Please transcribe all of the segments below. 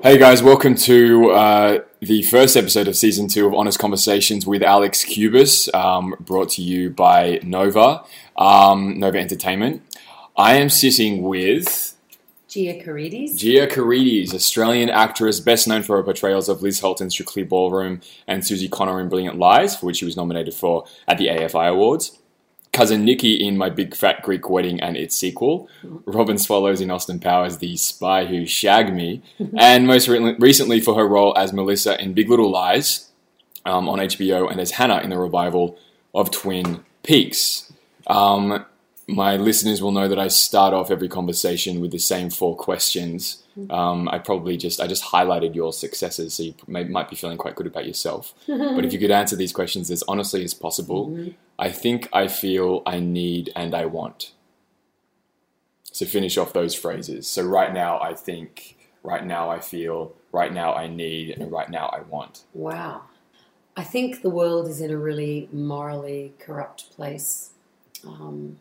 Hey guys, welcome to uh, the first episode of season two of Honest Conversations with Alex Cubis, um, brought to you by Nova, um, Nova Entertainment. I am sitting with Gia Carides. Gia Carides, Australian actress best known for her portrayals of Liz Holt in Strictly Ballroom and Susie Connor in Brilliant Lies, for which she was nominated for at the AFI Awards cousin Nikki in My Big Fat Greek Wedding and its sequel, Robin Swallows in Austin Powers, The Spy Who Shagged Me, and most re- recently for her role as Melissa in Big Little Lies um, on HBO and as Hannah in the revival of Twin Peaks. Um, my listeners will know that I start off every conversation with the same four questions. Um, I probably just I just highlighted your successes, so you may, might be feeling quite good about yourself. but if you could answer these questions as honestly as possible, I think, I feel, I need, and I want. So finish off those phrases. So right now I think, right now I feel, right now I need, and right now I want. Wow. I think the world is in a really morally corrupt place um,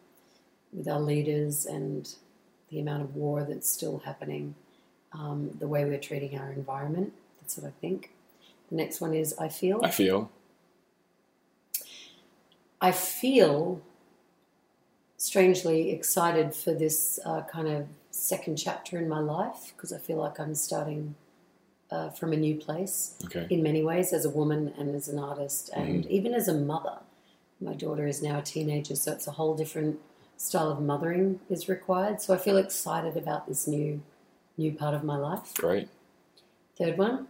with our leaders and the amount of war that's still happening, um, the way we're treating our environment. That's what I think. The next one is I feel. I feel. I feel strangely excited for this uh, kind of second chapter in my life because I feel like I'm starting uh, from a new place Okay. in many ways as a woman and as an artist and even as a mother. My daughter is now a teenager, so it's a whole different style of mothering is required. So I feel excited about this new new part of my life. Great. Third one,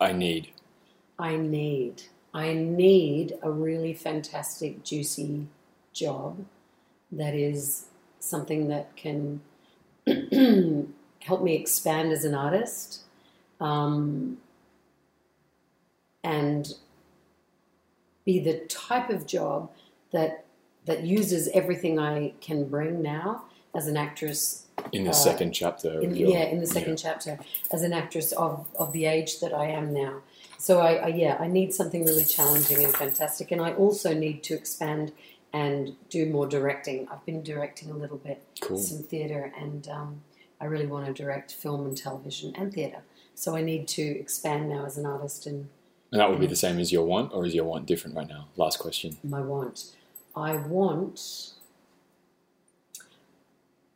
I need. I need. I need a really fantastic, juicy job that is something that can help me expand as an artist um, and be the type of job that that uses everything I can bring now as an actress In the Uh, second chapter. in, yeah, in the second chapter, as an actress of, of the age that I am now. So I, I yeah, I need something really challenging and fantastic, and I also need to expand and do more directing. I've been directing a little bit, Cool. some theatre, and um, I really want to direct film and television and theatre. So I need to expand now as an artist and And that would be the same as your want, or is your want different right now? Last question. my want. I want.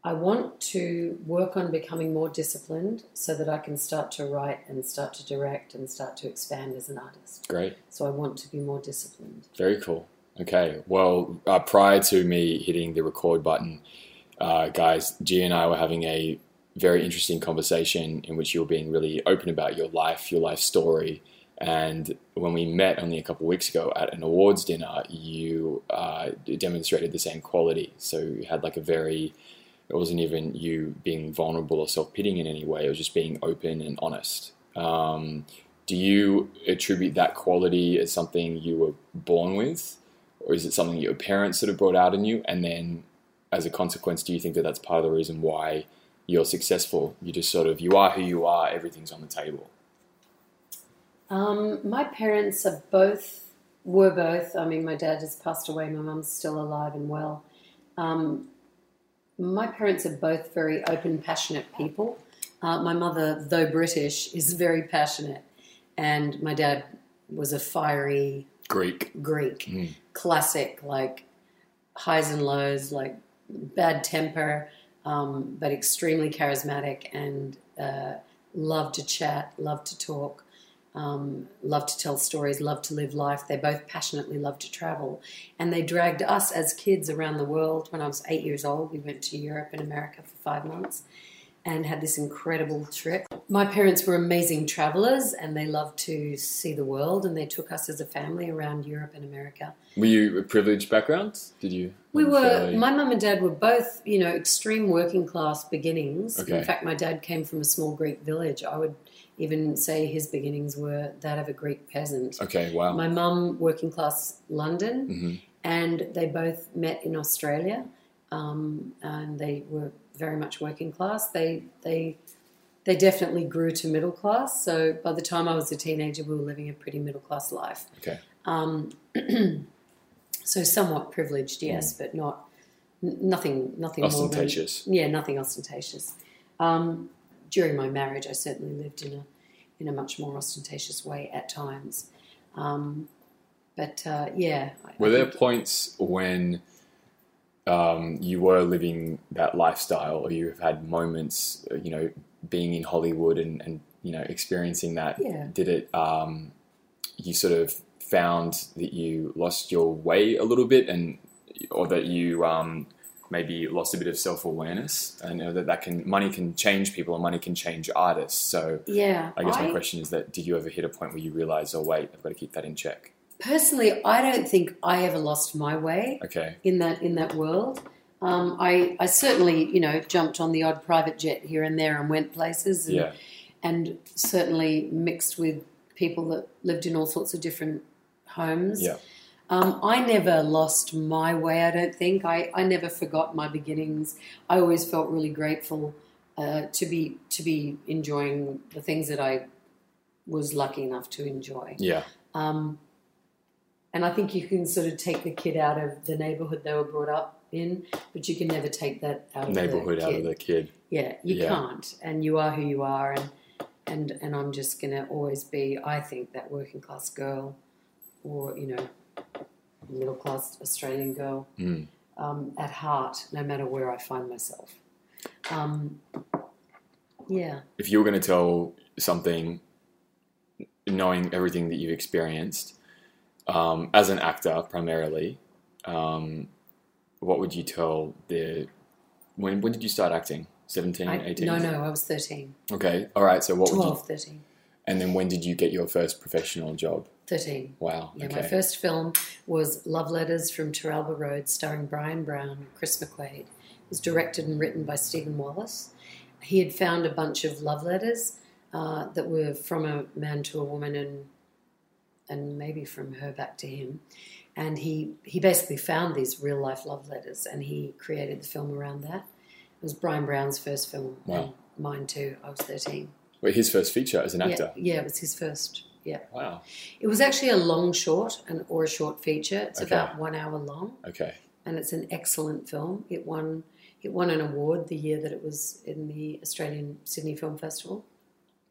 I want to work on becoming more disciplined so that I can start to write and start to direct and start to expand as an artist. Great. So I want to be more disciplined. Very cool. Okay. Well, uh, prior to me hitting the record button, uh, guys, G and I were having a very interesting conversation in which you were being really open about your life, your life story. And when we met only a couple of weeks ago at an awards dinner, you uh, demonstrated the same quality. So you had like a very, it wasn't even you being vulnerable or self pitying in any way, it was just being open and honest. Um, do you attribute that quality as something you were born with? Or is it something your parents sort of brought out in you? And then as a consequence, do you think that that's part of the reason why you're successful? You just sort of, you are who you are, everything's on the table. Um, my parents are both, were both, I mean, my dad has passed away, my mum's still alive and well. Um, my parents are both very open, passionate people. Uh, my mother, though British, is very passionate, and my dad was a fiery Greek. Greek, Mm. classic, like highs and lows, like bad temper, um, but extremely charismatic and uh, loved to chat, loved to talk, um, loved to tell stories, love to live life. They both passionately love to travel. And they dragged us as kids around the world. When I was eight years old, we went to Europe and America for five months and had this incredible trip. My parents were amazing travelers and they loved to see the world and they took us as a family around Europe and America. Were you a privileged background? Did you? We were, my mum and dad were both, you know, extreme working class beginnings. Okay. In fact, my dad came from a small Greek village. I would even say his beginnings were that of a Greek peasant. Okay, wow. My mum, working class London, hmm and they both met in Australia, um, and they were very much working class. They they they definitely grew to middle class. So by the time I was a teenager, we were living a pretty middle class life. Okay. Um, so somewhat privileged, yes, but not n- nothing nothing more Ostentatious. than yeah, nothing ostentatious. Um, during my marriage, I certainly lived in a in a much more ostentatious way at times. Um, but uh, yeah, Were there points when um, you were living that lifestyle, or you have had moments, uh, you know, being in Hollywood and, and you know experiencing that? Yeah. Did it? Um, you sort of found that you lost your way a little bit, and or that you um, maybe lost a bit of self awareness, and know, that that can money can change people, and money can change artists. So. yeah. I guess my question is that did you ever hit a point where you realized, oh wait, I've got to keep that in check? personally, I don't think I ever lost my way. Okay. in that in that world. Um, I, I certainly, you know, jumped on the odd private jet here and there and went places, and, Yeah. and certainly mixed with people that lived in all sorts of different homes. Yeah. Um, I never lost my way. I don't think I, I never forgot my beginnings. I always felt really grateful uh, to be to be enjoying the things that I was lucky enough to enjoy. Yeah. Um, and I think you can sort of take the kid out of the neighborhood they were brought up in, but you can never take that out of Neighborhood the out of the kid. Yeah, you Yeah. can't, and you are who you are, and and and I'm just gonna always be, I think, that working class girl, or you know, middle class Australian girl, Mm. um, at heart, no matter where I find myself. Um, yeah, If you were going to tell something, knowing everything that you've experienced um, as an actor primarily, um, what would you tell the? When when did you start acting? 17, I, 18? no, no, I was 13, Okay. All right. So what would 12, you? 13, And then when did you get your first professional job? 13. Wow. Yeah, okay. my first film was Love Letters from Teralba Road, starring Brian Brown and Kris McQuade. It was directed and written by Stephen Wallace. He had found a bunch of love letters uh, that were from a man to a woman and and maybe from her back to him. And he, he basically found these real life love letters and he created the film around that. It was Brian Brown's first film. Wow. Mine too. I was 13. Wait, his first feature as an actor. Yeah, yeah, it was his first. Yeah. Wow. It was actually a long short and or a short feature. It's Okay. about one hour long, Okay. and it's an excellent film. It won it won an award the year that it was in the Australian Sydney Film Festival.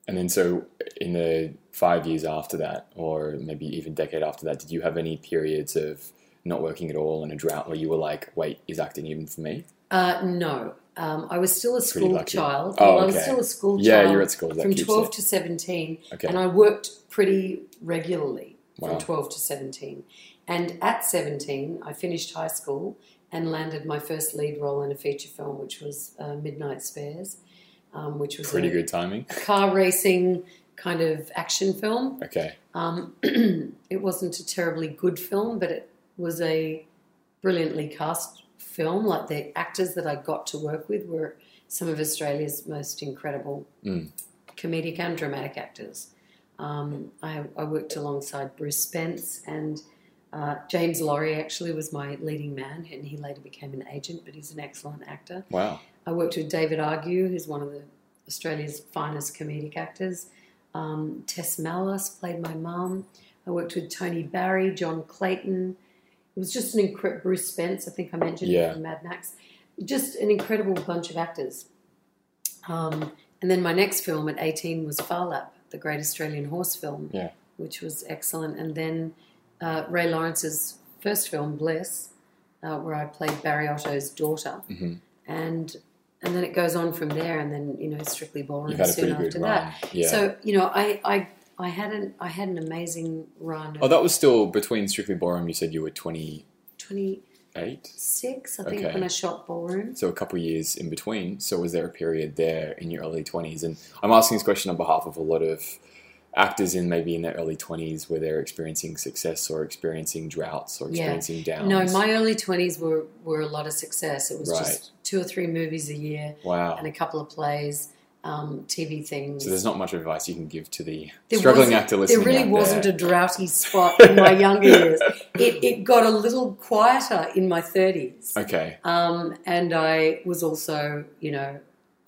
And then, so in the five years after that, or maybe even decade after that, did you have any periods of not working at all and a drought where you were like, "Wait, is acting even for me?" Uh, no, um, I was still a school child. Oh, Well, I was okay. still a school Yeah, child you're at school. That from twelve it. to seventeen, Okay. and I worked pretty regularly Wow. from twelve to seventeen. And at seventeen, I finished high school and landed my first lead role in a feature film, which was uh, Midnight Spares, um, which was Pretty a, good timing. a car racing kind of action film. Okay. Um, it wasn't a terribly good film, but it was a brilliantly cast film. Like the actors that I got to work with were some of Australia's most incredible Mm. comedic and dramatic actors. Um, I, I worked alongside Bruce Spence and uh, James Laurie. Actually, was my leading man, and he later became an agent. But he's an excellent actor. Wow. I worked with David Argue, who's one of the Australia's finest comedic actors. Um, Tess Mallis played my mum. I worked with Tony Barry, John Clayton. It was just an incredible Bruce Spence. I think I mentioned Yeah. from Mad Max. Just an incredible bunch of actors. Um, and then my next film at 18 was Phar Lap, the Great Australian Horse film, Yeah. which was excellent. And then uh, Ray Lawrence's first film, Bliss, uh, where I played Barry Otto's daughter hmm and and then it goes on from there, and then you know Strictly Ballroom You've had a soon after good that. Yeah. So you know, I I I had an I had an amazing run. oh, that was still between Strictly Ballroom. You said you were twenty twenty eight. six, I think, Okay. when I shot Ballroom. So a couple of years in between. So was there a period there in your early twenties? And I'm asking this question on behalf of a lot of actors in maybe in their early twenties where they're experiencing success or experiencing droughts or Yeah. experiencing downs. No, my early twenties were were a lot of success. It was Right. just two or three movies a year wow. and a couple of plays, um, TV things. So there's not much advice you can give to the There struggling actor listening. There really wasn't there. a droughty spot in my younger years. It, it got a little quieter in my thirties. Okay. Um, and I was also, you know,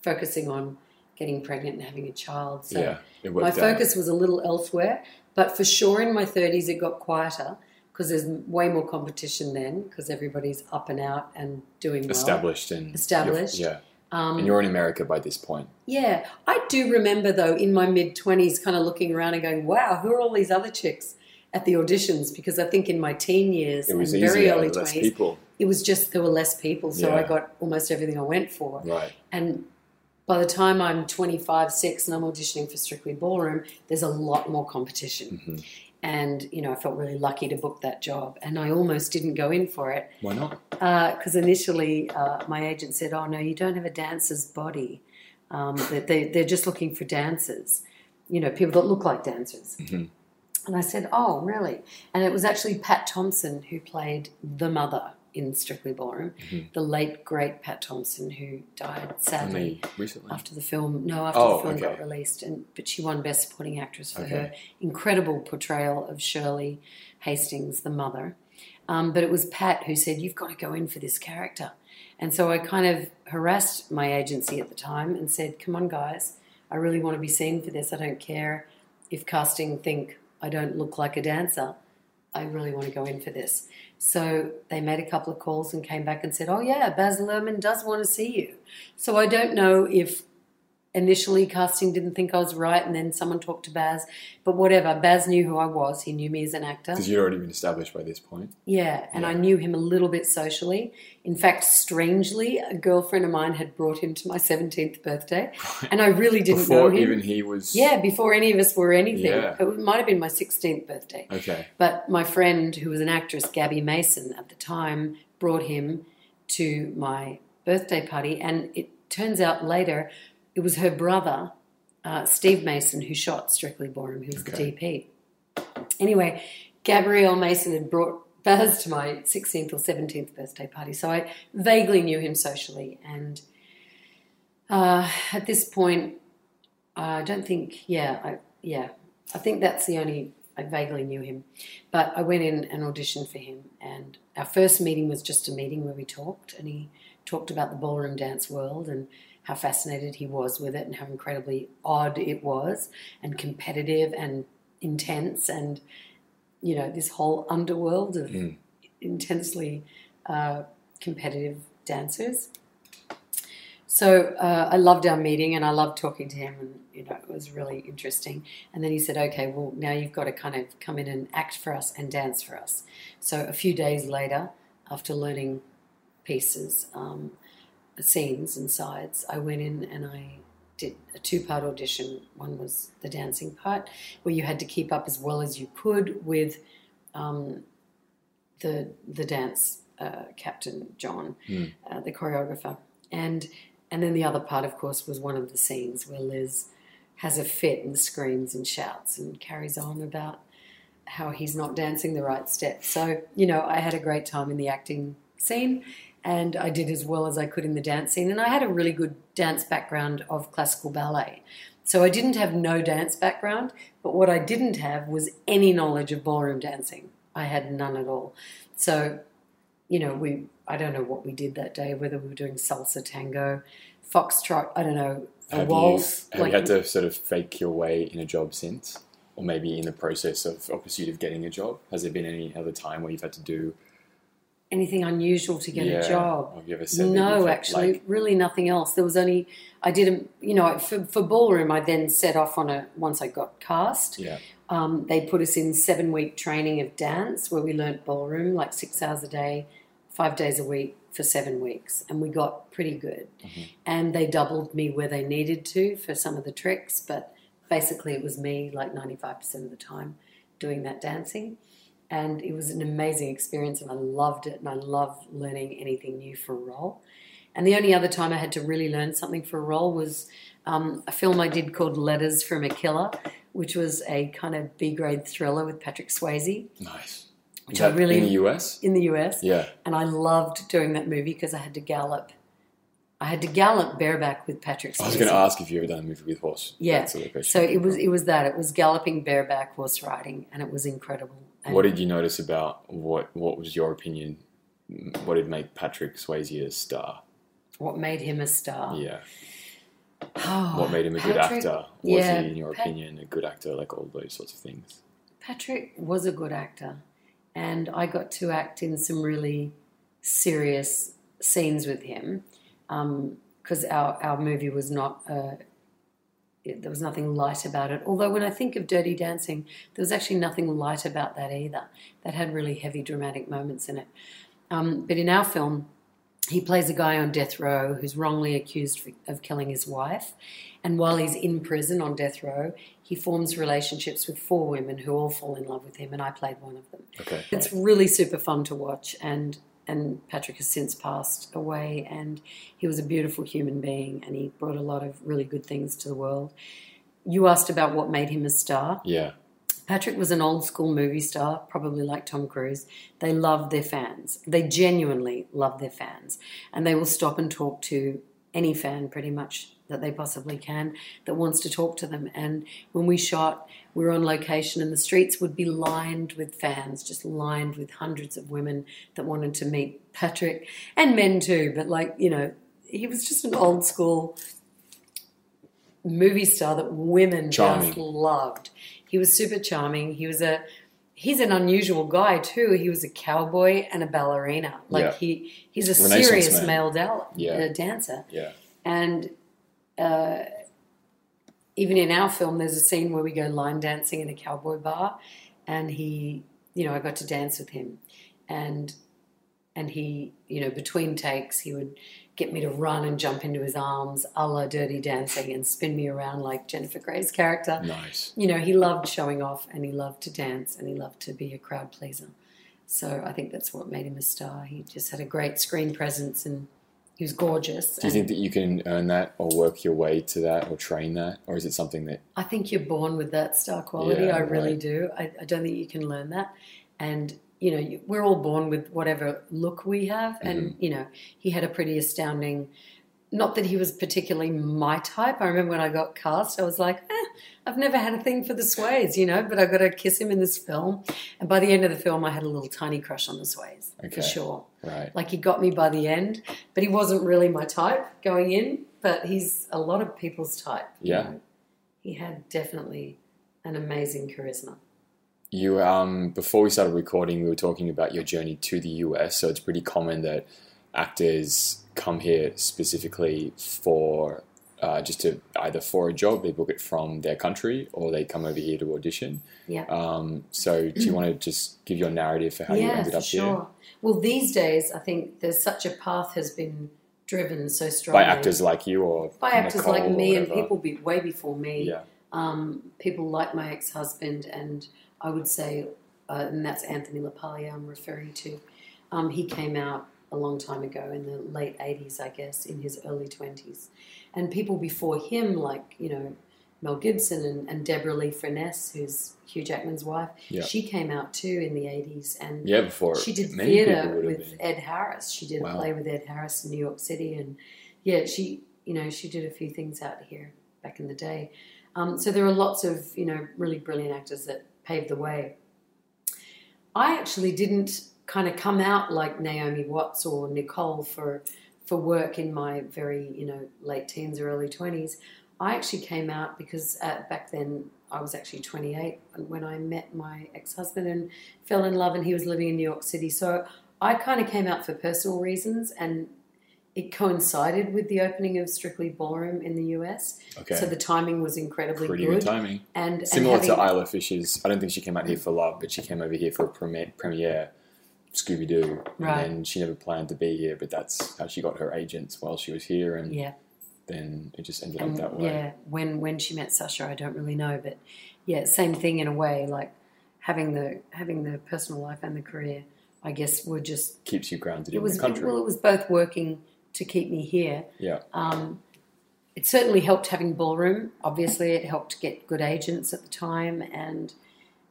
focusing on getting pregnant and having a child. So yeah. It my out. focus was a little elsewhere. But for sure, in my 30s, it got quieter because there's way more competition then because everybody's up and out and doing well. established and Established. Yeah. Um, And you're in America by this point. yeah, I do remember though in my mid twenties, kind of looking around and going, "Wow, who are all these other chicks at the auditions?" Because I think in my teen years It and was very easier, early less twenties, people. it was just there were less people, so I got almost everything I went for. Right. And by the time I'm 25, 6 and I'm auditioning for Strictly Ballroom, there's a lot more competition. Mhm. And, you know, I felt really lucky to book that job. And I almost didn't go in for it Why not? because initially uh, my agent said, "Oh no, you don't have a dancer's body. Um, that they they're just looking for dancers, you know, people that look like dancers." Mhm. And I said, "Oh, really?" And it was actually Pat Thompson who played the mother in Strictly Ballroom, Mhm. the late great Pat Thompson who died sadly Only recently. after the film. No, after Oh, the film got released, and but she won Best Supporting Actress for Okay. her incredible portrayal of Shirley Hastings, the mother. Um, but it was Pat who said, "You've got to go in for this character," and so I kind of harassed my agency at the time and said, "Come on, guys, I really want to be seen for this. I don't care if casting think I don't look like a dancer. I really want to go in for this." So they made a couple of calls and came back and said, "Oh yeah, Baz Luhrmann does want to see you." So I don't know if initially casting didn't think I was right, and then someone talked to Baz, but whatever. Baz knew who I was. He knew me as an actor. Because you'd already been established by this point. Yeah, and I knew him a little bit socially. In fact, strangely, a girlfriend of mine had brought him to my 17th birthday, and I really didn't Before know him. even he was. yeah, before any of us were anything. Yeah. It might have been my 16th birthday. Okay. But my friend, who was an actress, Gabby Mason, at the time, brought him to my birthday party. And it turns out later it was her brother, uh, Steve Mason, who shot Strictly Ballroom, who was Okay. the DP. Anyway, Gabrielle Mason had brought Baz to my 16th or 17th birthday party. So I vaguely knew him socially. And uh, at this point, I don't think, yeah, I, yeah, I think that's the only, I vaguely knew him. But I went in and auditioned for him. And our first meeting was just a meeting where we talked. And he talked about the ballroom dance world and how fascinated he was with it and how incredibly odd it was and competitive and intense and, you know, this whole underworld of Mm. intensely uh, competitive dancers. So uh, I loved our meeting and I loved talking to him, and you know it was really interesting. And then he said, "Okay, well now you've got to kind of come in and act for us and dance for us." So a few days later, after learning pieces, um, scenes and sides, I went in and I did a two-part audition. One was the dancing part, where you had to keep up as well as you could with um, the the dance uh, captain John, Mm. uh, the choreographer, and and then the other part, of course, was one of the scenes where Liz has a fit and screams and shouts and carries on about how he's not dancing the right step. So you know, I had a great time in the acting scene. And I did as well as I could in the dance scene. And I had a really good dance background of classical ballet. So I didn't have no dance background, but what I didn't have was any knowledge of ballroom dancing. I had none at all. So, you know, we I don't know what we did that day, whether we were doing salsa, tango, foxtrot, I don't know, a Have, waltz. you, have you had to sort of fake your way in a job since? Or maybe in the process of or pursuit of getting a job? Has there been any other time where you've had to do anything unusual to get yeah, a job. Have you ever said No, actually, like- really nothing else. There was only I didn't, you know for, for ballroom. I then set off on a once I got cast. yeah. Um, they put us in seven week training of dance where we learnt ballroom like six hours a day, five days a week for seven weeks, and we got pretty good. Mhm. And they doubled me where they needed to for some of the tricks, but basically it was me like ninety five percent of the time doing that dancing. And it was an amazing experience, and I loved it. And I love learning anything new for a role. And the only other time I had to really learn something for a role was um, a film I did called Letters from a Killer, which was a kind of B grade thriller with Patrick Swayze Nice. Which I really- in the US? in the US. Yeah. And I loved doing that movie because I had to gallop. I had to gallop bareback with Patrick Swayze. I was going to ask if you ever done a movie with horse. Yeah. That's sort of So it was it was that it was galloping bareback horse riding, and it was incredible. What did you notice about what? What was your opinion? What did make Patrick Swayze a star? what made him a star? Yeah. Oh, What made him a good actor? Was yeah, he, in your Pat- opinion, a good actor? Like all those sorts of things. Patrick was a good actor, and I got to act in some really serious scenes with him um, because our our movie was not. It, there was nothing light about it. Although when I think of Dirty Dancing, there was actually nothing light about that either. That had really heavy dramatic moments in it. Um, but in our film, he plays a guy on death row who's wrongly accused of killing his wife. And while he's in prison on death row, he forms relationships with four women who all fall in love with him, and I played one of them. Okay. It's really super fun to watch, and and Patrick has since passed away, and he was a beautiful human being, and he brought a lot of really good things to the world. You asked about what made him a star. Yeah. Patrick was an old school movie star, probably like Tom Cruise. They love their fans. They genuinely love their fans. And they will stop and talk to any fan pretty much that they possibly can that wants to talk to them. And when we shot, we were on location and the streets would be lined with fans, just lined with hundreds of women that wanted to meet Patrick and men too. But like, you know, he was just an old school movie star that women Charming. just loved. He was super charming. He was a he's an unusual guy too. He was a cowboy and a ballerina. Like Yeah. he he's a serious man. male dal- Yeah. uh, dancer. Yeah. And uh, even in our film, there's a scene where we go line dancing in a cowboy bar, and he, you know, I got to dance with him, and and he, you know, between takes, he would get me to run and jump into his arms, a la Dirty Dancing, and spin me around like Jennifer Grey's character. Nice. You know, he loved showing off, and he loved to dance, and he loved to be a crowd pleaser. So I think that's what made him a star. He just had a great screen presence, and he was gorgeous. Do you think that you can earn that or work your way to that or train that? Or is it something that I think you're born with that star quality. Yeah, I really right. do. I, I don't think you can learn that. And you know, we're all born with whatever look we have. And Mm-hmm. you know, he had a pretty astounding. Not that he was particularly my type. I remember when I got cast, I was like, eh, I've never had a thing for the Sways, you know, but I got to kiss him in this film. And by the end of the film, I had a little tiny crush on the Sways Okay. for sure. right? Like he got me by the end, but he wasn't really my type going in. But he's a lot of people's type. you Yeah. know. He had definitely an amazing charisma. You um before we started recording, we were talking about your journey to the US. So it's pretty common that actors come here specifically for uh, just to either for a job, they book it from their country, or they come over here to audition. Yeah. Um, so do you want to just give your narrative for how you yeah, ended for up sure. Well, these days, I think there's such a path has been driven so here strongly by actors like you or by actors like me and people be, way before me. Yeah, um, people like my ex-husband, and I would say, uh, and that's Anthony LaPaglia I'm referring to. Um, he came out a long time ago in the late 80s, I guess, in his early 20s. And people before him, like, you know, Mel Gibson and, and Deborra-Lee Furness, who's Hugh Jackman's wife, Yeah. she came out too in the 80s. And yeah. Before she did theatre with been. Ed Harris. She did Wow. a play with Ed Harris in New York City, and yeah, she you know she did a few things out here back in the day. Um, so there are lots of you know really brilliant actors that paved the way. I actually didn't kind of come out like Naomi Watts or Nicole for for work in my very you know late teens or early twenties. I actually came out because uh, back then I was actually 28 when I met my ex husband and fell in love, and he was living in New York City. So I kind of came out for personal reasons, and it coincided with the opening of Strictly Ballroom in the US. Okay, So the timing was incredibly pretty good. good timing. And, and Similar having, to Isla Fisher's, I don't think she came out here for love, but she came over here for a premiere, premiere Scooby Doo, Right. and she never planned to be here, but that's how she got her agents while she was here, and yeah, then it just ended up that way. yeah. When when she met Sacha, I don't really know, but yeah, same thing in a way. Like having the having the personal life and the career, I guess, were just Keeps you grounded it in was the country. well, it was both working to keep me here. yeah, Um, it certainly helped having ballroom. Obviously, it helped get good agents at the time, and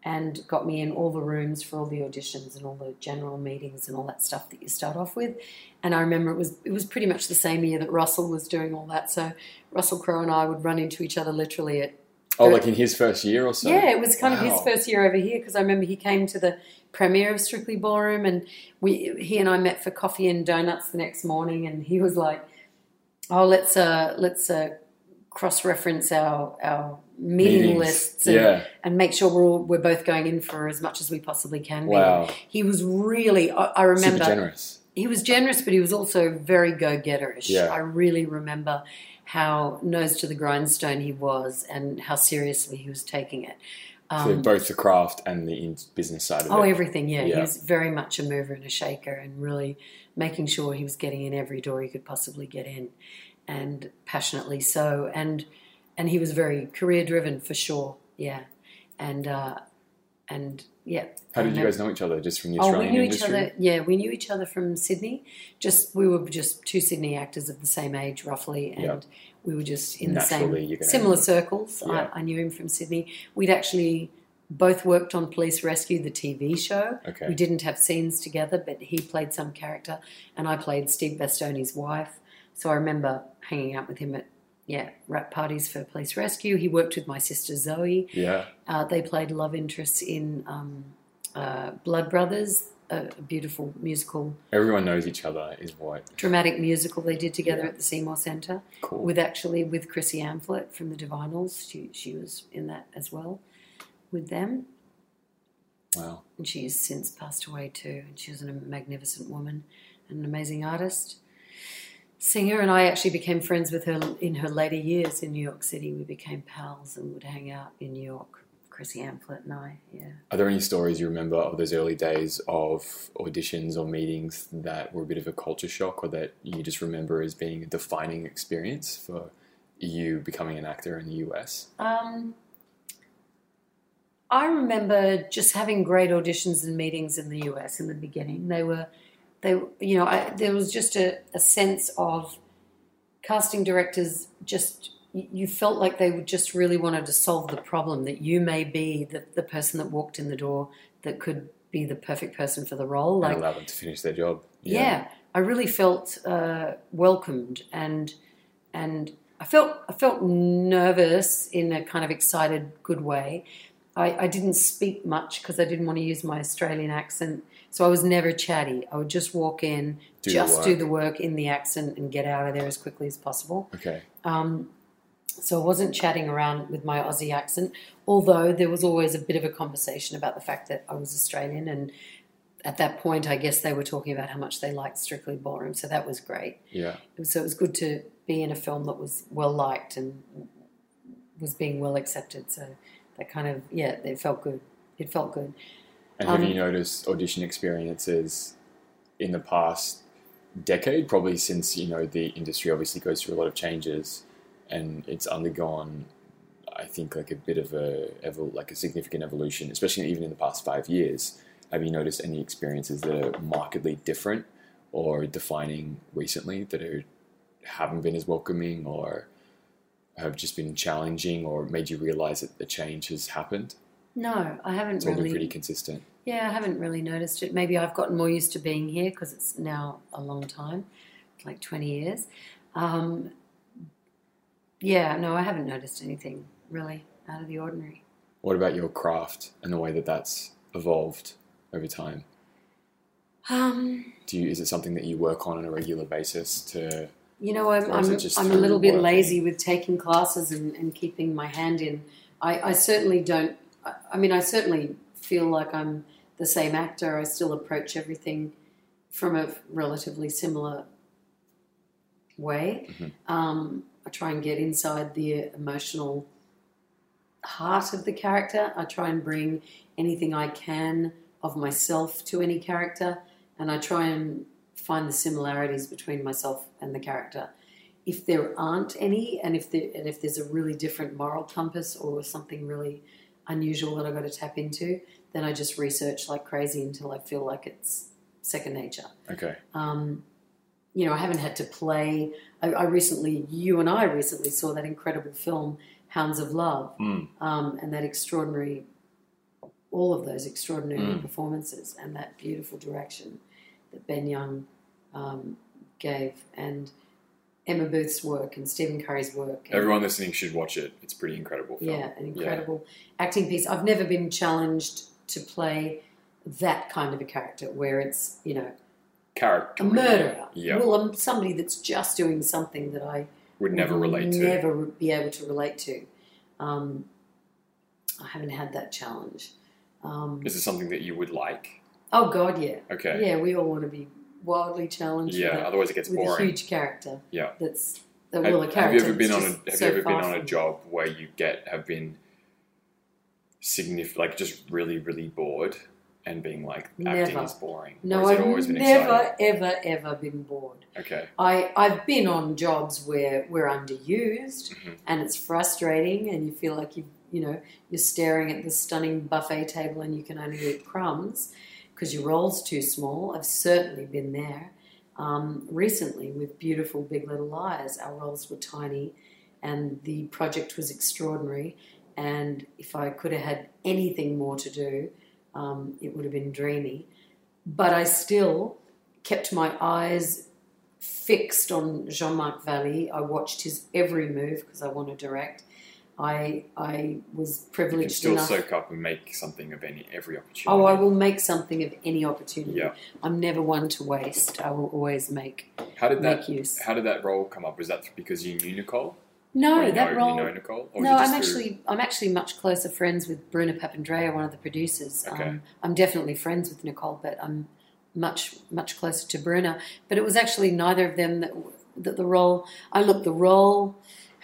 and got me in all the rooms for all the auditions and all the general meetings and all that stuff that you start off with. And I remember it was it was pretty much the same year that Russell was doing all that. So Russell Crowe and I would run into each other literally at oh, like in his first year or so. yeah, it was kind of his first year over here because I remember he came to the premiere of Strictly Ballroom, and we he and I met for coffee and donuts the next morning, and he was like, "Oh, let's uh let's uh cross reference our our meeting Meetings. lists and, Yeah, and make sure we're all, we're both going in for as much as we possibly can." be." wow, He was really. I, I super remember. generous. he was generous, but he was also very go-getterish. Yeah. I really remember how nose to the grindstone he was, and how seriously he was taking it. So Um, both the craft and the business side of oh, it. Oh, everything. Yeah. Yeah. he was very much a mover and a shaker, and really making sure he was getting in every door he could possibly get in, and passionately so. And and he was very career-driven for sure. Yeah, and uh, and yeah. How did you guys know each other? Just from the Oh, we Australian knew industry? each other. Yeah, we knew each other from Sydney. Just we were just two Sydney actors of the same age, roughly, and we were just in Naturally, the same similar circles. Yeah. I, I knew him from Sydney. We'd actually both worked on Police Rescue, the TV show. Okay. We didn't have scenes together, but he played some character, and I played Steve Bastoni's wife. So I remember hanging out with him at yeah wrap parties for Police Rescue. He worked with my sister Zoe. Yeah. Uh, they played love interests in um, uh, Blood Brothers, a, beautiful musical, Everyone knows each other is what. dramatic musical they did together Yeah. at the Seymour Centre Cool. with actually with Chrissy Amphlett from the Divinyls. She she was in that as well with them, wow. and she's since passed away too. And she was a magnificent woman, and an amazing artist. Singer and I actually became friends with her in her later years in New York City. We became pals and would hang out in New York. Chrissy Amphlett and I, yeah. Are there any stories you remember of those early days of auditions or meetings that were a bit of a culture shock or that you just remember as being a defining experience for you becoming an actor in the US? Um, I remember just having great auditions and meetings in the US in the beginning. They were, they, you know, I, there was just a, a sense of casting directors just. you- felt like they would just really wanted to solve the problem that you may be the, the person that walked in the door that could be the perfect person for the role. and Like allow them to finish their job. yeah, I really felt uh, welcomed and and I felt I felt nervous in a kind of excited, good way. I, I didn't speak much because I didn't want to use my Australian accent, so I was never chatty. I would just walk in, Do the just do the work in the accent, and get out of there as quickly as possible. Okay. Um, so I wasn't chatting around with my Aussie accent, although there was always a bit of a conversation about the fact that I was Australian. And at that point, I guess they were talking about how much they liked Strictly Ballroom. So that was great. Yeah. So it was good to be in a film that was well liked and was being well accepted. So that kind of, yeah, it felt good. It felt good. And have Um, you noticed audition experiences in the past decade? Probably since you know the industry obviously goes through a lot of changes, and it's undergone, I think, like a bit of a evol- like a significant evolution, especially even in the past five years. Have you noticed any experiences that are markedly different or defining recently that are haven't been as welcoming or have just been challenging or made you realize that the change has happened? No, I haven't It's all been really. pretty consistent. Yeah, I haven't really noticed it. Maybe I've gotten more used to being here because it's now a long time, like 20 years. Um, yeah, no, I haven't noticed anything really out of the ordinary. What about your craft and the way that that's evolved over time? Um, Do you is it something that you work on on a regular basis to you know, I'm, I'm, I'm a little bit working? lazy with taking classes and, and keeping my hand in. I, I certainly don't, I, mean, I certainly feel like I'm the same actor. I still approach everything from a relatively similar way. Mhm. Um, I try and get inside the emotional heart of the character. I try and bring anything I can of myself to any character, and I try and find the similarities between myself and the character. If there aren't any, and if there, and if there's a really different moral compass or something really unusual that I've got to tap into, then I just research like crazy until I feel like it's second nature. okay Um, you know, I haven't had to play. I, I recently, you and I recently saw that incredible film, Hounds of Love, Mm. um, and that extraordinary, all of those extraordinary Mm. performances and that beautiful direction that Ben Young um, gave, and Emma Booth's work and Stephen Curry's work. everyone listening should watch it it's pretty incredible film. yeah, an incredible acting piece. I've never been challenged to play that kind of a character where it's, you know, character a murderer. yeah Well, I'm somebody that's just doing something that I would never relate to never be able to relate to. Um, I haven't had that challenge. Um, is it something that you would like oh God, yeah, okay yeah. We all want to be wildly challenged. Yeah, otherwise it gets with a boring. huge character. Yeah. that's the Have, a have you ever been on a Have so you ever been on a job where you get have been significant, like just really really bored and being like acting Never. is boring? No, I've always been never, ever, ever been bored. Okay. I, I've been on jobs where we're underused Mhm. and it's frustrating and you feel like you you know you're staring at this stunning buffet table and you can only eat crumbs because your role's too small. I've certainly been there. Um, recently with beautiful Big Little Lies, our roles were tiny and the project was extraordinary. And if I could have had anything more to do, um, it would have been dreamy. But I still kept my eyes fixed on Jean Marc Vallée. I watched his every move because I want to direct. I I was You can still enough. soak up and make something of any every opportunity. Oh, I will make something of any opportunity. Yeah. I'm never one to waste. I will always make How did that make use. How did that role come up? Was that because you knew Nicole? No, you that know, role. You know Nicole? No, I'm through- actually I'm actually much closer friends with Bruna Papandrea, one of the producers. Okay. Um, I'm definitely friends with Nicole, but I'm much much closer to Bruna. But it was actually neither of them that that the role. I look the role.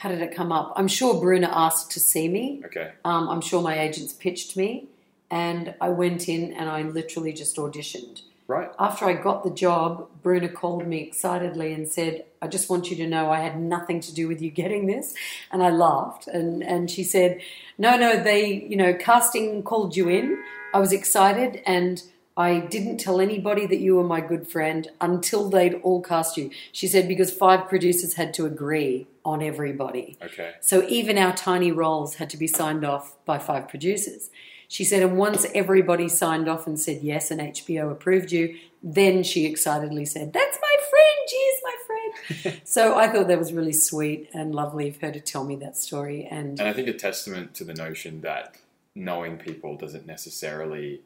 How did it come up? I'm sure Bruna asked to see me. Okay. Um, I'm sure my agents pitched me, and I went in and I literally just auditioned. Right. After I got the job, Bruna called me excitedly and said, I just want you to know I had nothing to do with you getting this. And I laughed. And, and she said, No, no, they, you know, casting called you in. I was excited and I didn't tell anybody that you were my good friend until they'd all cast you. She said, Because five producers had to agree on everybody. Okay. So even our tiny roles had to be signed off by five producers. She said, and once everybody signed off and said yes, and HBO approved you, then she excitedly said, That's my friend, she is my friend. so I thought that was really sweet and lovely of her to tell me that story. And And I think a testament to the notion that knowing people doesn't necessarily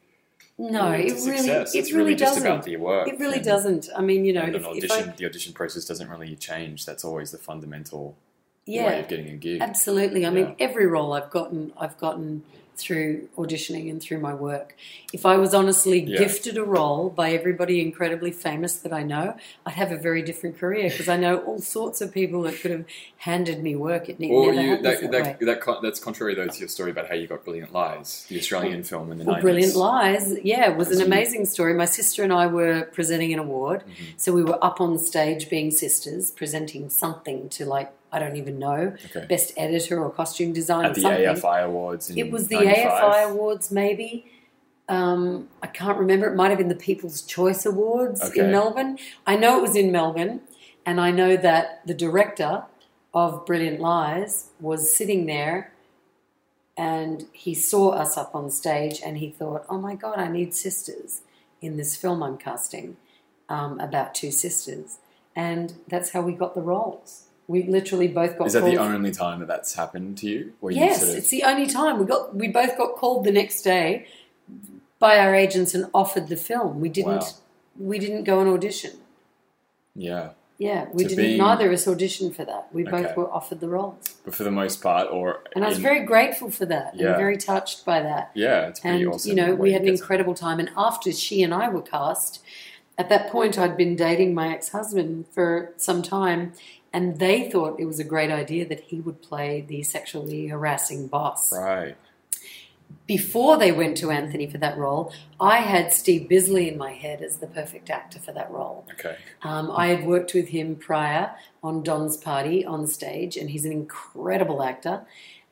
no, it really, it it's really, just doesn't. about the work. it really and- doesn't. I mean, you know, if, audition, I, the audition process doesn't really change. That's always the fundamental way yeah, of getting a gig. Absolutely. I mean, every role I've gotten, I've gotten through auditioning and through my work. If I was honestly Yeah. gifted a role by everybody incredibly famous that I know, I'd have a very different career because I know all sorts of people that could have handed me work. It Well, never you, that, that, that, that, that's contrary though to your story about how you got Brilliant Lies, the Australian film in the Well, 90s. Brilliant Lies, yeah, it was an amazing story. My sister and I were presenting an award, Mhm. so we were up on stage being sisters, presenting something to like I don't even know, Okay. best editor or costume design At the something. AFI Awards It was the 95. AFI Awards, maybe. Um, I can't remember. It might have been the People's Choice Awards Okay. in Melbourne. I know it was in Melbourne, and I know that the director of Brilliant Lies was sitting there and he saw us up on stage and he thought, oh my God, I need sisters in this film I'm casting um, about two sisters. And that's how we got the roles. We literally both got Is that the only time that that's happened to you? Where Yes, you sort of, it's the only time we got. We both got called the next day by our agents and offered the film. We didn't. Wow. We didn't go and audition. yeah. Yeah, we didn't. Neither of us auditioned for that. We both were offered the roles, But for the most part, or and I was very grateful for that. Yeah. and very touched by that. yeah, it's pretty And awesome. you know, we had an incredible time. And after she and I were cast, at that point, I'd been dating my ex-husband for some time, and they thought it was a great idea that he would play the sexually harassing boss. Right. before they went to Anthony for that role, I had Steve Bisley in my head as the perfect actor for that role. Okay. Um, I had worked with him prior on Don's Party on stage, and he's an incredible actor.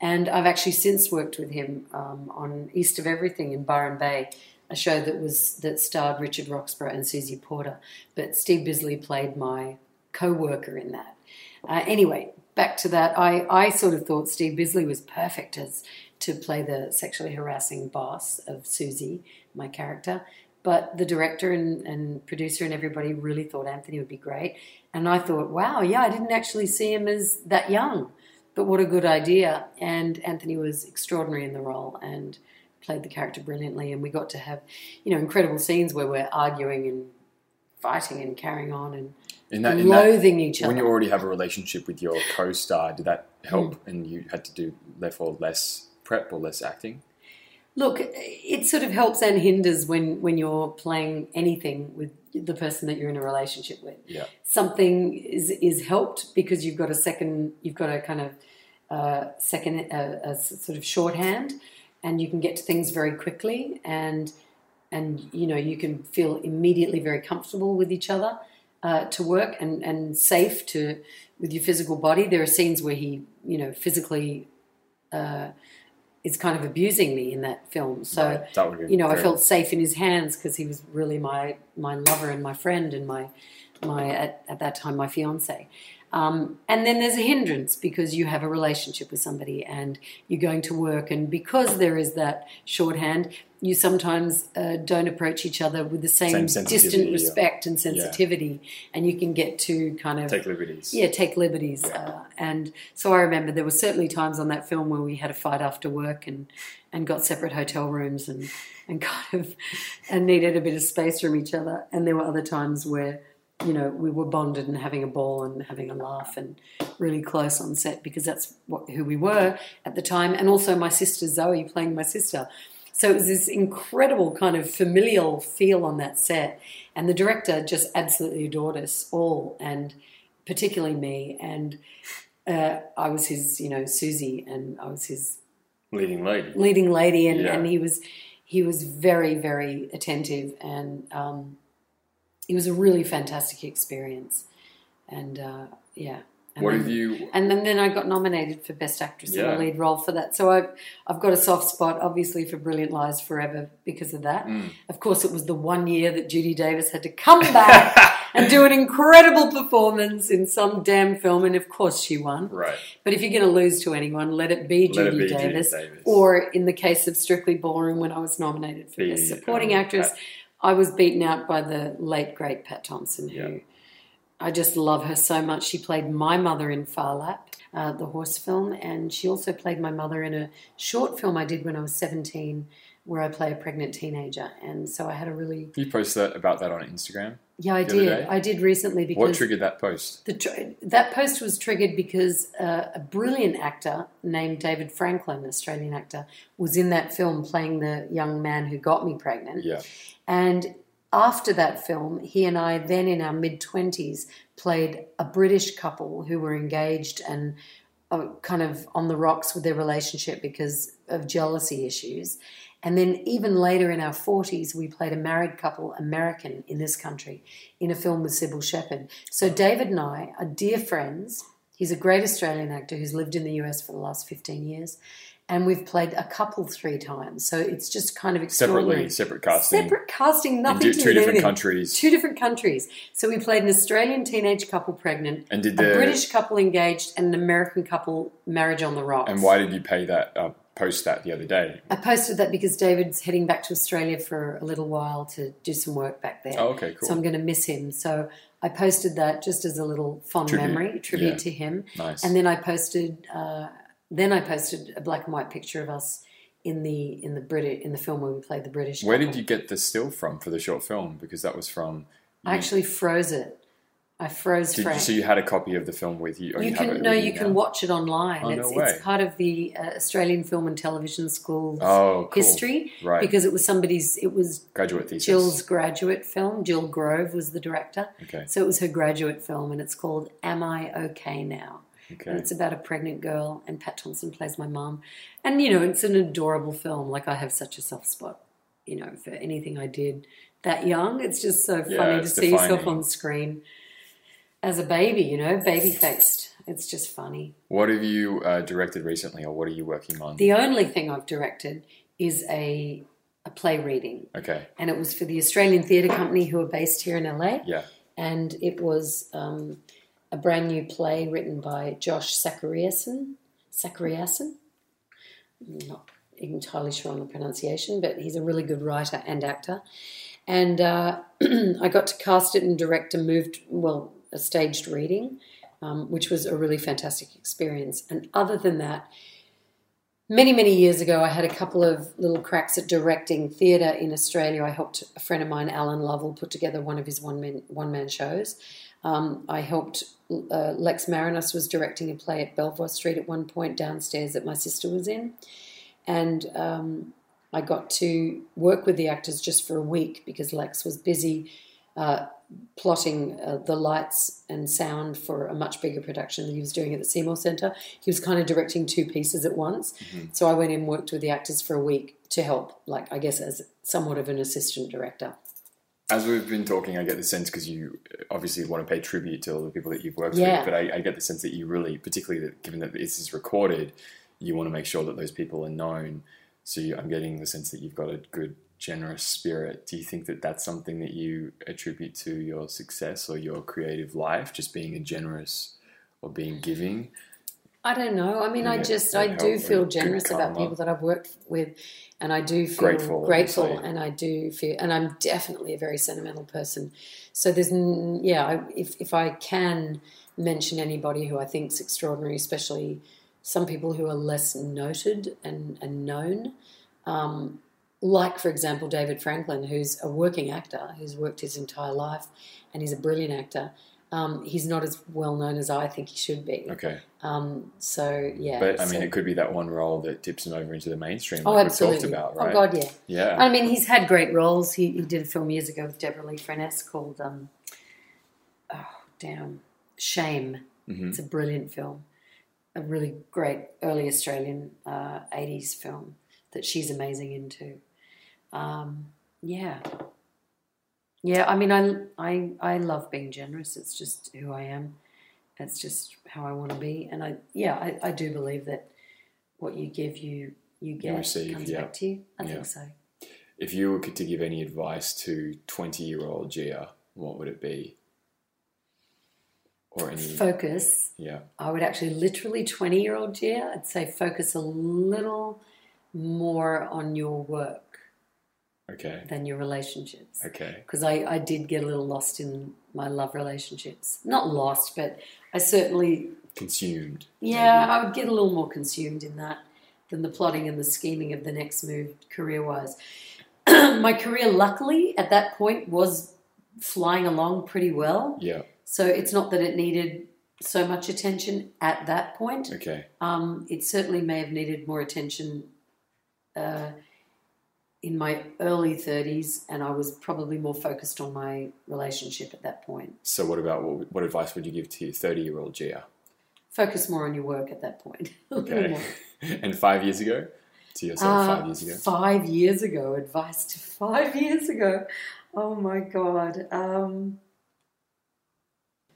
And I've actually since worked with him um, on East of Everything in Byron Bay, a show that was that starred Richard Roxburgh and Susie Porter. But Steve Bisley played my co-worker in that. Uh, anyway, back to that. I, I sort of thought Steve Bisley was perfect as to play the sexually harassing boss of Susie, my character. But the director and, and producer and everybody really thought Anthony would be great. And I thought, wow, yeah, I didn't actually see him as that young. But what a good idea. And Anthony was extraordinary in the role and played the character brilliantly. And we got to have, you know, incredible scenes where we're arguing and fighting and carrying on and In that, in that loathing each other. when you already have a relationship with your co-star, did that help? Hmm. And you had to do therefore less prep or less acting. Look, it sort of helps and hinders when when you're playing anything with the person that you're in a relationship with. Yeah. Something is is helped because you've got a second, you've got a kind of uh, second, uh, a sort of shorthand, and you can get to things very quickly, and and you know you can feel immediately very comfortable with each other uh, to work and and safe to with your physical body. There are scenes where he, you know, physically. Uh, is kind of abusing me in that film. So Right. That would be you know, I felt safe in his hands because he was really my my lover and my friend and my my at, at that time my fiance. Um, and then there's a hindrance because you have a relationship with somebody and you're going to work, and because there is that shorthand, you sometimes uh, don't approach each other with the same, Same distant yeah. respect and sensitivity, and you can get to kind of take liberties. yeah, take liberties. Yeah. Uh, and so I remember there were certainly times on that film where we had a fight after work and, and got separate hotel rooms and, and kind of and needed a bit of space from each other. And there were other times where, you know, we were bonded and having a ball and having a laugh and really close on set because that's what, who we were at the time. And also my sister Zoe playing my sister. So it was this incredible kind of familial feel on that set. And the director just absolutely adored us all, and particularly me. And uh, I was his, you know, Susie, and I was his Leading lady. leading lady, and, Yeah. and he was he was very very attentive, and um, it was a really fantastic experience. And uh, yeah, and What then- have you? and then, then I got nominated for Best Actress in a Lead Role for that. So I've, I've got a soft spot, obviously, for Brilliant Lies Forever because of that. Mm. Of course, it was the one year that Judy Davis had to come back and do an incredible performance in some damn film, and of course she won. Right. But if you're going to lose to anyone, let it be Let it Judy be Judy Davis. Davis. Or in the case of Strictly Ballroom, when I was nominated for Be, Best Supporting um, Actress, Pat- I was beaten out by the late great Pat Thompson, who Yeah. I just love her so much. She played my mother in Phar Lap, uh, the horse film, and she also played my mother in a short film I did when I was 17, where I play a pregnant teenager. And so I had a really You post that about that on Instagram. yeah, I did. I did recently because What triggered that post? the tr- that post was triggered because uh, a brilliant actor named David Franklin, an Australian actor, was in that film playing the young man who got me pregnant. Yeah. And after that film, he and I, then in our mid 20s, played a British couple who were engaged and uh, kind of on the rocks with their relationship because of jealousy issues. And then even later in our 40s, we played a married couple, American, in this country, in a film with Cybill Shepherd. So David and I are dear friends. He's a great Australian actor who's lived in the US for the last 15 years. And we've played a couple three times. So it's just kind of extraordinary. Separately, separate casting. Separate casting, in nothing two, to two do with different anything. countries. Two different countries. So we played an Australian teenage couple pregnant, and did a British couple engaged, and an American couple marriage on the rocks. and why did you pay that? Uh, post that the other day. I posted that because David's heading back to Australia for a little while to do some work back there. Oh, okay, cool. So I'm going to miss him. So I posted that just as a little fond Tribute, memory, tribute yeah. to him. Nice. And then I posted, uh, then I posted a black and white picture of us in the in the British in the film where we played the British. Where couple. did you get the still from for the short film? Because that was from. I actually froze it. I froze Did Frank. so you had a copy of the film with you? Or you you can no, you now? can watch it online. Oh, no it's, way. it's part of the uh, Australian Film and Television School's Oh, cool. history Right. because it was somebody's. It was Graduate thesis. Jill's graduate film. Jill Grove was the director, Okay. so it was her graduate film, and it's called "Am I Okay Now?" Okay. And it's about a pregnant girl, and Pat Thompson plays my mom. And you know, it's an adorable film. Like I have such a soft spot, you know, for anything I did that young. It's just so Yeah, funny to see yourself on screen as a baby, you know, baby faced. It's just funny. What have you uh, directed recently, or what are you working on? The only thing I've directed is a a play reading, okay. and it was for the Australian Theatre Company, who are based here in LA. Yeah. and it was um, a brand new play written by Josh Zachariasen. Zachariasen? I'm not entirely sure on the pronunciation, but he's a really good writer and actor. And uh, I got to cast it and direct a moved, well, a staged reading, um, which was a really fantastic experience. And other than that, many, many years ago, I had a couple of little cracks at directing theatre in Australia. I helped a friend of mine, Alan Lovell, put together one of his one man one man shows. Um, I helped uh, Lex Marinos was directing a play at Belvoir Street at one point downstairs that my sister was in, and um, I got to work with the actors just for a week because Lex was busy uh, plotting uh, the lights and sound for a much bigger production that he was doing at the Seymour Centre. He was kind of directing two pieces at once. Mm-hmm. So I went in and worked with the actors for a week to help, like, I guess, as somewhat of an assistant director. As we've been talking, I get the sense because you obviously want to pay tribute to all the people that you've worked Yeah. with, but I, I get the sense that you really, particularly that, given that this is recorded, you want to make sure that those people are known. So you, I'm getting the sense that you've got a good, generous spirit. Do you think that that's something that you attribute to your success or your creative life, just being a generous or being giving? I don't know. I mean, I just, I do feel generous about people that I've worked with, and I do feel Grateful, grateful, and I do feel, and I'm definitely a very sentimental person. So there's, yeah, I, if if I can mention anybody who I think's extraordinary, especially some people who are less noted and and known, um, like for example David Franklin, who's a working actor, who's worked his entire life, and he's a brilliant actor. Um, he's not as well known as I think he should be. Okay. Um, so yeah, But I mean, so- it could be that one role that tips him over into the mainstream, oh, absolutely. We've talked about, right? Oh God, yeah. Yeah. I mean, he's had great roles. He, he did a film years ago with Deborra-Lee Furness called um, oh damn, Shame. Mhm. It's a brilliant film, a really great early Australian uh, '80s film that she's amazing into. Um, yeah, yeah. I mean, I I I love being generous. It's just who I am. It's just how I want to be, and I yeah, I, I do believe that what you give, you you get You receive, comes yeah. back to you. I Yeah. think so. If you were to give any advice to 20 year old Gia, what would it be? Or any. Focus. Yeah. I would actually literally 20 year old Gia, I'd say focus a little more on your work Okay. than your relationships. Okay. Because I, I did get a little lost in my love relationships. Not lost, but I certainly, Consumed. yeah, I would get a little more consumed in that than the plotting and the scheming of the next move career wise. my career, luckily, at that point was flying along pretty well. Yeah. So it's not that it needed so much attention at that point. Okay. Um, it certainly may have needed more attention uh, in my early 30s, and I was probably more focused on my relationship at that point. So, what about what, what advice would you give to 30 year old Gia? Focus more on your work at that point. Okay. and five years ago? To yourself, Uh, five years ago? Five years ago, advice to five years ago. Oh my God. Um,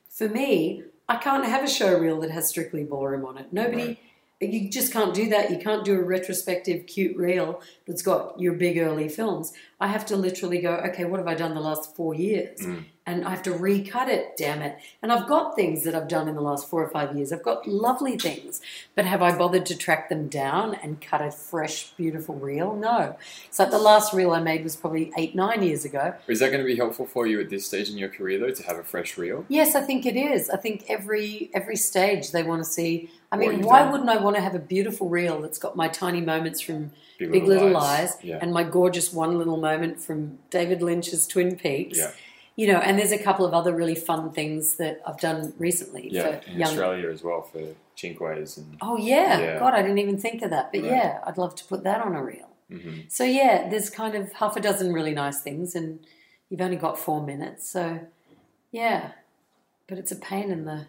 for me, I can't have a show reel that has strictly ballroom on it. Nobody, you just can't do that. You can't do a retrospective cute reel that's got your big early films. I have to literally go, okay, what have I done the last four years? Mm. And I have to recut it, damn it. And I've got things that I've done in the last four or five years. I've got lovely things. But have I bothered to track them down and cut a fresh, beautiful reel? No. So the last reel I made was probably eight, nine years ago. Is that going to be helpful for you at this stage in your career, though, to have a fresh reel? Yes, I think it is. I think every every stage they want to see. I mean, why done. wouldn't I want to have a beautiful reel that's got my tiny moments from Big, Big Little Lies Yeah. and my gorgeous one little moment from David Lynch's Twin Peaks? Yeah. You know, and there's a couple of other really fun things that I've done recently Yeah. for In young. Australia as well for Cinque's and. Oh yeah. Yeah. God, I didn't even think of that. But Right. yeah, I'd love to put that on a reel. hmm So yeah, there's kind of half a dozen really nice things, and you've only got four minutes. So yeah, but it's a pain in the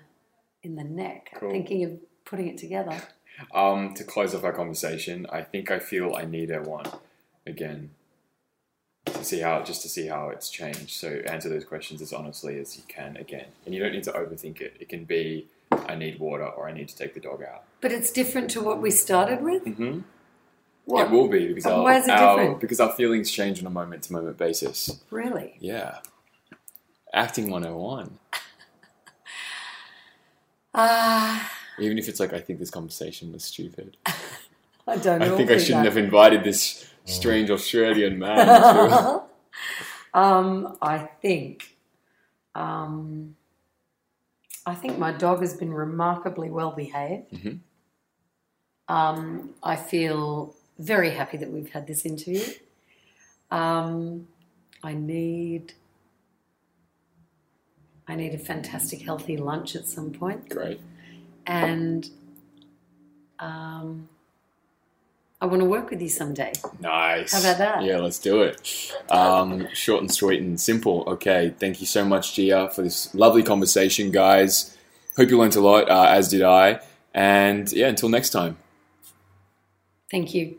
in the neck Cool. thinking of putting it together. Um, to close off our conversation, I think I feel I need a one again to see how just to see how it's changed. So answer those questions as honestly as you can again, and you don't need to overthink it. It can be I need water or I need to take the dog out. But it's different to what we started with. Mm-hmm. What It will be because And our, why is it our- different? because our feelings change on a moment to moment basis. really? Yeah, acting 101. Ah, Even if it's like I think this conversation was stupid. I don't know. I think I shouldn't have invited this strange Australian man. um, I think, um, I think my dog has been remarkably well behaved. Mhm. Um, I feel very happy that we've had this interview. Um, I need, I need a fantastic, healthy lunch at some point Great. and um, I want to work with you someday. Nice. How about that? Yeah, let's do it. Um, short and sweet and simple. Okay, thank you so much, Gia, for this lovely conversation, guys. Hope you learned a lot, uh, as did I. And yeah, until next time. Thank you.